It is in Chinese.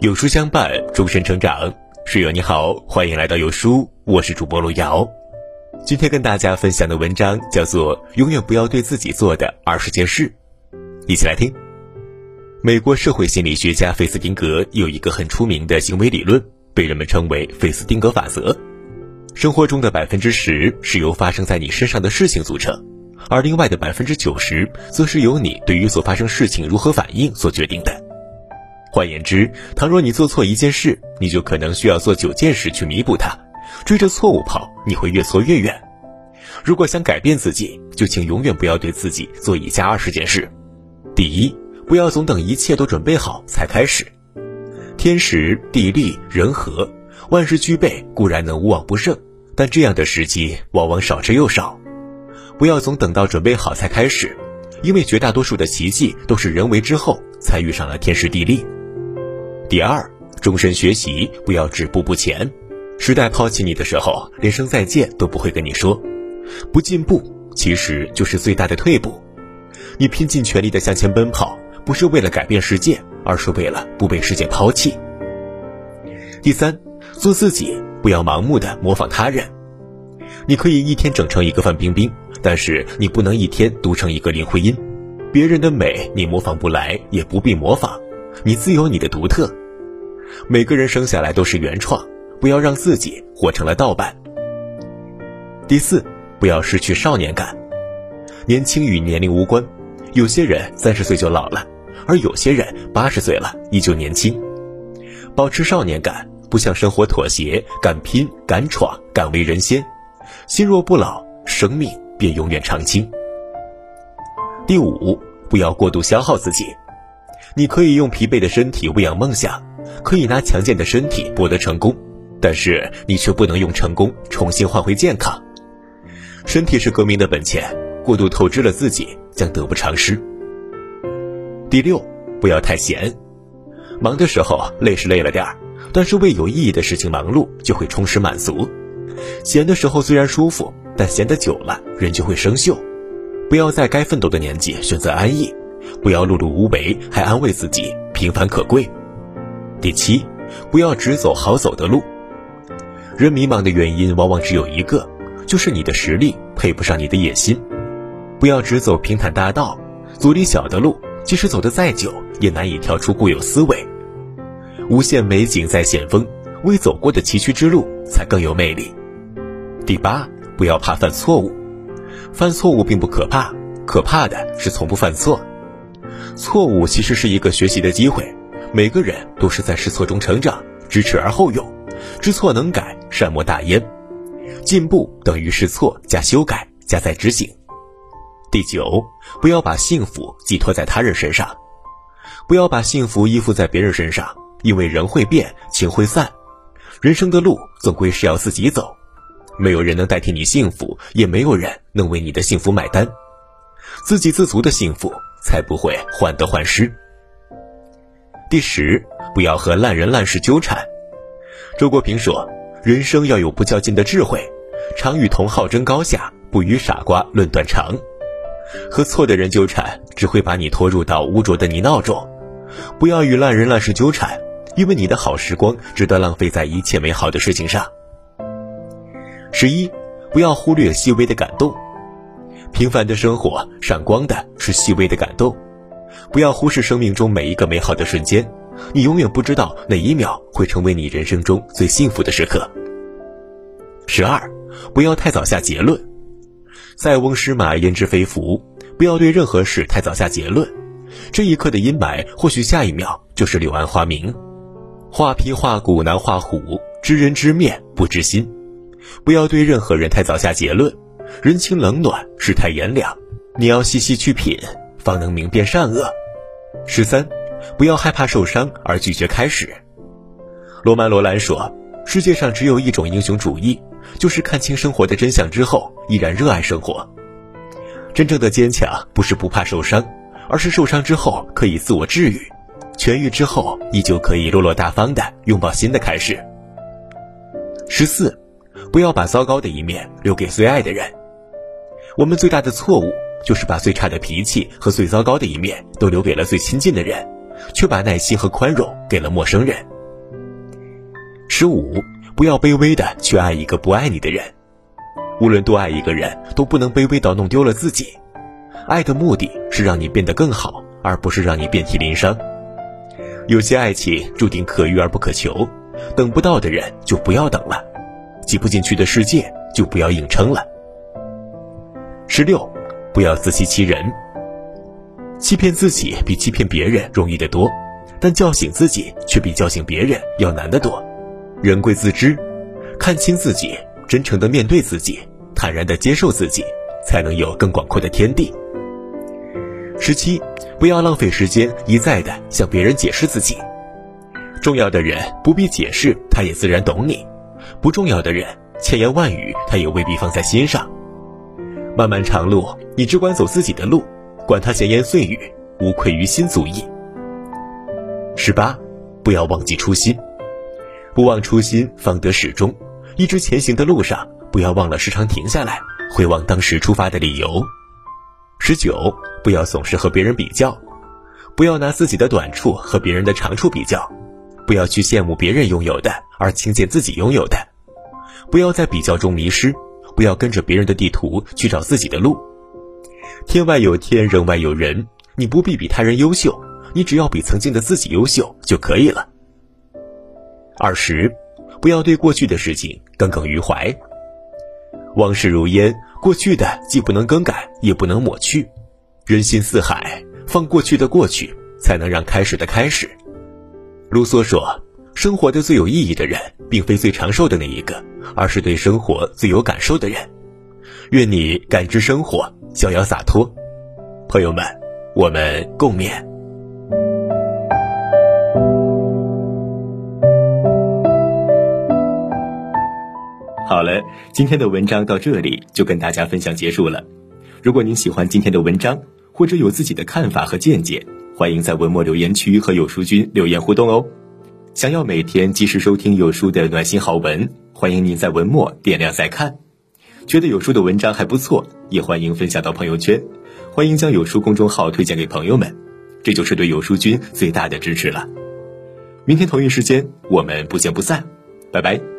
有书相伴，终身成长。室友你好，欢迎来到有书，我是主播路遥。今天跟大家分享的文章叫做《永远不要对自己做的二十件事》，一起来听。美国社会心理学家费斯汀格有一个很出名的行为理论，被人们称为费斯汀格法则。生活中的百分之十是由发生在你身上的事情组成，而另外的百分之九十则是由你对于所发生事情如何反应所决定的。换言之，倘若你做错一件事，你就可能需要做九件事去弥补它。追着错误跑，你会越错越远。如果想改变自己，就请永远不要对自己做以下二十件事：第一，不要总等一切都准备好才开始。天时地利人和，万事俱备固然能无往不胜，但这样的时机往往少之又少。不要总等到准备好才开始，因为绝大多数的奇迹都是人为之后才遇上了天时地利。第二，终身学习，不要止步不前。时代抛弃你的时候，连声再见都不会跟你说。不进步，其实就是最大的退步。你拼尽全力的向前奔跑，不是为了改变世界，而是为了不被世界抛弃。第三，做自己，不要盲目的模仿他人。你可以一天整成一个范冰冰，但是你不能一天读成一个林徽因。别人的美你模仿不来，也不必模仿。你自有你的独特，每个人生下来都是原创，不要让自己活成了盗版。第四，不要失去少年感，年轻与年龄无关，有些人三十岁就老了，而有些人八十岁了依旧年轻。保持少年感，不向生活妥协，敢拼敢闯敢为人先，心若不老，生命便永远长青。第五，不要过度消耗自己。你可以用疲惫的身体喂养梦想，可以拿强健的身体博得成功，但是你却不能用成功重新换回健康。身体是革命的本钱，过度透支了自己将得不偿失。第六，不要太闲，忙的时候累是累了点儿，但是为有意义的事情忙碌就会充实满足。闲的时候虽然舒服，但闲得久了人就会生锈。不要在该奋斗的年纪选择安逸。不要碌碌无为，还安慰自己平凡可贵。第七，不要只走好走的路。人迷茫的原因往往只有一个，就是你的实力配不上你的野心。不要只走平坦大道，阻力小的路，即使走得再久，也难以跳出固有思维。无限美景在险峰，未走过的崎岖之路才更有魅力。第八，不要怕犯错误。犯错误并不可怕，可怕的是从不犯错。错误其实是一个学习的机会，每个人都是在试错中成长，知耻而后勇，知错能改，善莫大焉。进步等于试错加修改加再执行。第九，不要把幸福寄托在他人身上，不要把幸福依附在别人身上，因为人会变，情会散，人生的路总归是要自己走，没有人能代替你幸福，也没有人能为你的幸福买单，自给自足的幸福。才不会患得患失。第十，不要和烂人烂事纠缠。周国平说：“人生要有不较劲的智慧，常与同好争高下，不与傻瓜论短长。和错的人纠缠，只会把你拖入到污浊的泥淖中。不要与烂人烂事纠缠，因为你的好时光值得浪费在一切美好的事情上。”十一，不要忽略细微的感动。平凡的生活，闪光的是细微的感动。不要忽视生命中每一个美好的瞬间，你永远不知道哪一秒会成为你人生中最幸福的时刻。十二，不要太早下结论。塞翁失马焉知非福，不要对任何事太早下结论。这一刻的阴霾，或许下一秒就是柳暗花明。画皮画骨难画虎，知人知面不知心。不要对任何人太早下结论。人情冷暖，世态炎凉，你要细细去品，方能明辨善恶。十三，不要害怕受伤而拒绝开始。罗曼·罗兰说：“世界上只有一种英雄主义，就是看清生活的真相之后，依然热爱生活。真正的坚强不是不怕受伤，而是受伤之后可以自我治愈，痊愈之后依旧可以落落大方的拥抱新的开始。”十四。不要把糟糕的一面留给最爱的人。我们最大的错误就是把最差的脾气和最糟糕的一面都留给了最亲近的人，却把耐心和宽容给了陌生人。十五，不要卑微的去爱一个不爱你的人。无论多爱一个人，都不能卑微到弄丢了自己。爱的目的是让你变得更好，而不是让你遍体鳞伤。有些爱情注定可遇而不可求，等不到的人就不要等了，挤不进去的世界就不要硬撑了。十六，不要自欺欺人。欺骗自己比欺骗别人容易得多，但叫醒自己却比叫醒别人要难得多。人贵自知，看清自己，真诚的面对自己，坦然的接受自己，才能有更广阔的天地。十七，不要浪费时间一再的向别人解释自己。重要的人不必解释，他也自然懂你；不重要的人，千言万语他也未必放在心上。漫漫长路，你只管走自己的路，管他闲言碎语，无愧于心足矣。十八，不要忘记初心，不忘初心，方得始终。一直前行的路上，不要忘了时常停下来，回望当时出发的理由。十九，不要总是和别人比较，不要拿自己的短处和别人的长处比较，不要去羡慕别人拥有的而轻贱自己拥有的，不要在比较中迷失，不要跟着别人的地图去找自己的路。天外有天，人外有人，你不必比他人优秀，你只要比曾经的自己优秀就可以了。二十，不要对过去的事情耿耿于怀，往事如烟。过去的既不能更改，也不能抹去。人心似海，放过去的过去，才能让开始的开始。卢梭说：“生活的最有意义的人，并非最长寿的那一个，而是对生活最有感受的人。”愿你感知生活，逍遥洒脱。朋友们，我们共勉。好了，今天的文章到这里就跟大家分享结束了。如果您喜欢今天的文章，或者有自己的看法和见解，欢迎在文末留言区和有书君留言互动哦。想要每天及时收听有书的暖心好文，欢迎您在文末点亮再看。觉得有书的文章还不错，也欢迎分享到朋友圈。欢迎将有书公众号推荐给朋友们，这就是对有书君最大的支持了。明天同一时间，我们不见不散，拜拜。